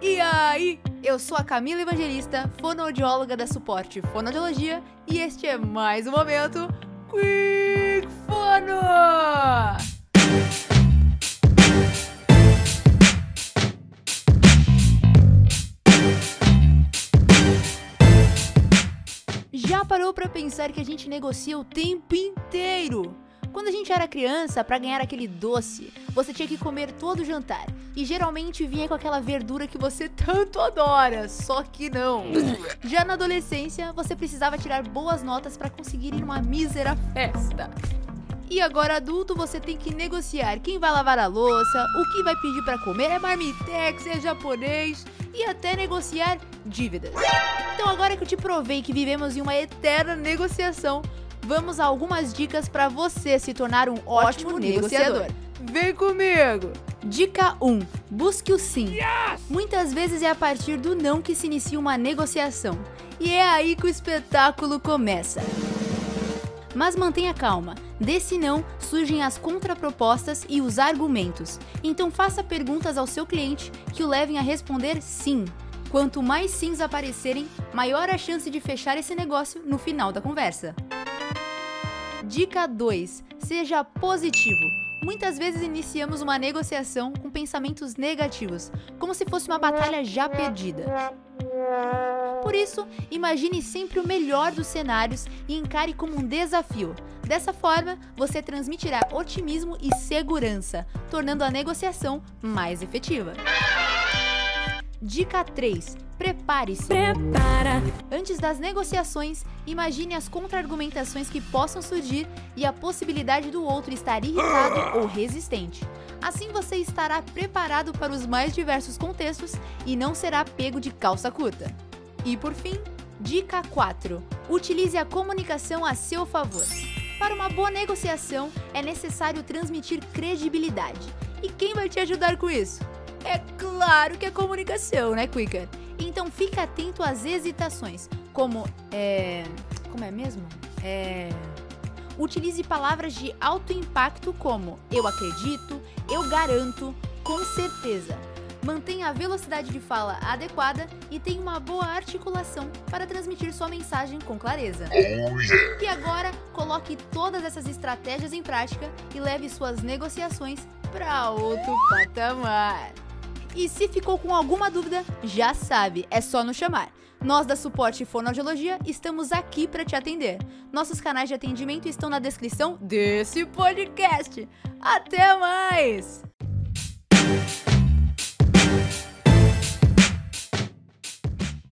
E aí, eu sou a Camila Evangelista, fonoaudióloga da Suporte Fonoaudiologia, e este é mais um momento Quick Fono! Já parou pra pensar que a gente negocia o tempo inteiro? Quando a gente era criança, para ganhar aquele doce, você tinha que comer todo o jantar. E geralmente vinha com aquela verdura que você tanto adora, só que não. Já na adolescência, você precisava tirar boas notas para conseguir ir numa mísera festa. E agora adulto, você tem que negociar quem vai lavar a louça, o que vai pedir para comer, é marmitex, é japonês e até negociar dívidas. Então agora que eu te provei que vivemos em uma eterna negociação, vamos a algumas dicas para você se tornar um ótimo, ótimo negociador. negociador. Vem comigo! Dica 1: Busque o sim. Yes! Muitas vezes é a partir do não que se inicia uma negociação. E é aí que o espetáculo começa. Mas mantenha calma. Desse não surgem as contrapropostas e os argumentos. Então faça perguntas ao seu cliente que o levem a responder sim. Quanto mais sims aparecerem, maior a chance de fechar esse negócio no final da conversa. Dica 2: seja positivo. Muitas vezes iniciamos uma negociação com pensamentos negativos, como se fosse uma batalha já perdida. Por isso, imagine sempre o melhor dos cenários e encare como um desafio. Dessa forma, você transmitirá otimismo e segurança, tornando a negociação mais efetiva. Dica 3: Prepare-se. Prepara. Antes das negociações, imagine as contra-argumentações que possam surgir e a possibilidade do outro estar irritado ou resistente. Assim você estará preparado para os mais diversos contextos e não será pego de calça curta. E por fim, dica 4: utilize a comunicação a seu favor. Para uma boa negociação, é necessário transmitir credibilidade. E quem vai te ajudar com isso? É claro que é comunicação, né, Quicker? Então fique atento às hesitações, como é. Como é mesmo? É. Utilize palavras de alto impacto como eu acredito, eu garanto, com certeza. Mantenha a velocidade de fala adequada e tenha uma boa articulação para transmitir sua mensagem com clareza. Oh, yeah. E agora, coloque todas essas estratégias em prática e leve suas negociações para outro patamar. E se ficou com alguma dúvida, já sabe, é só nos chamar. Nós da Suporte Fonoaudiologia estamos aqui para te atender. Nossos canais de atendimento estão na descrição desse podcast. Até mais!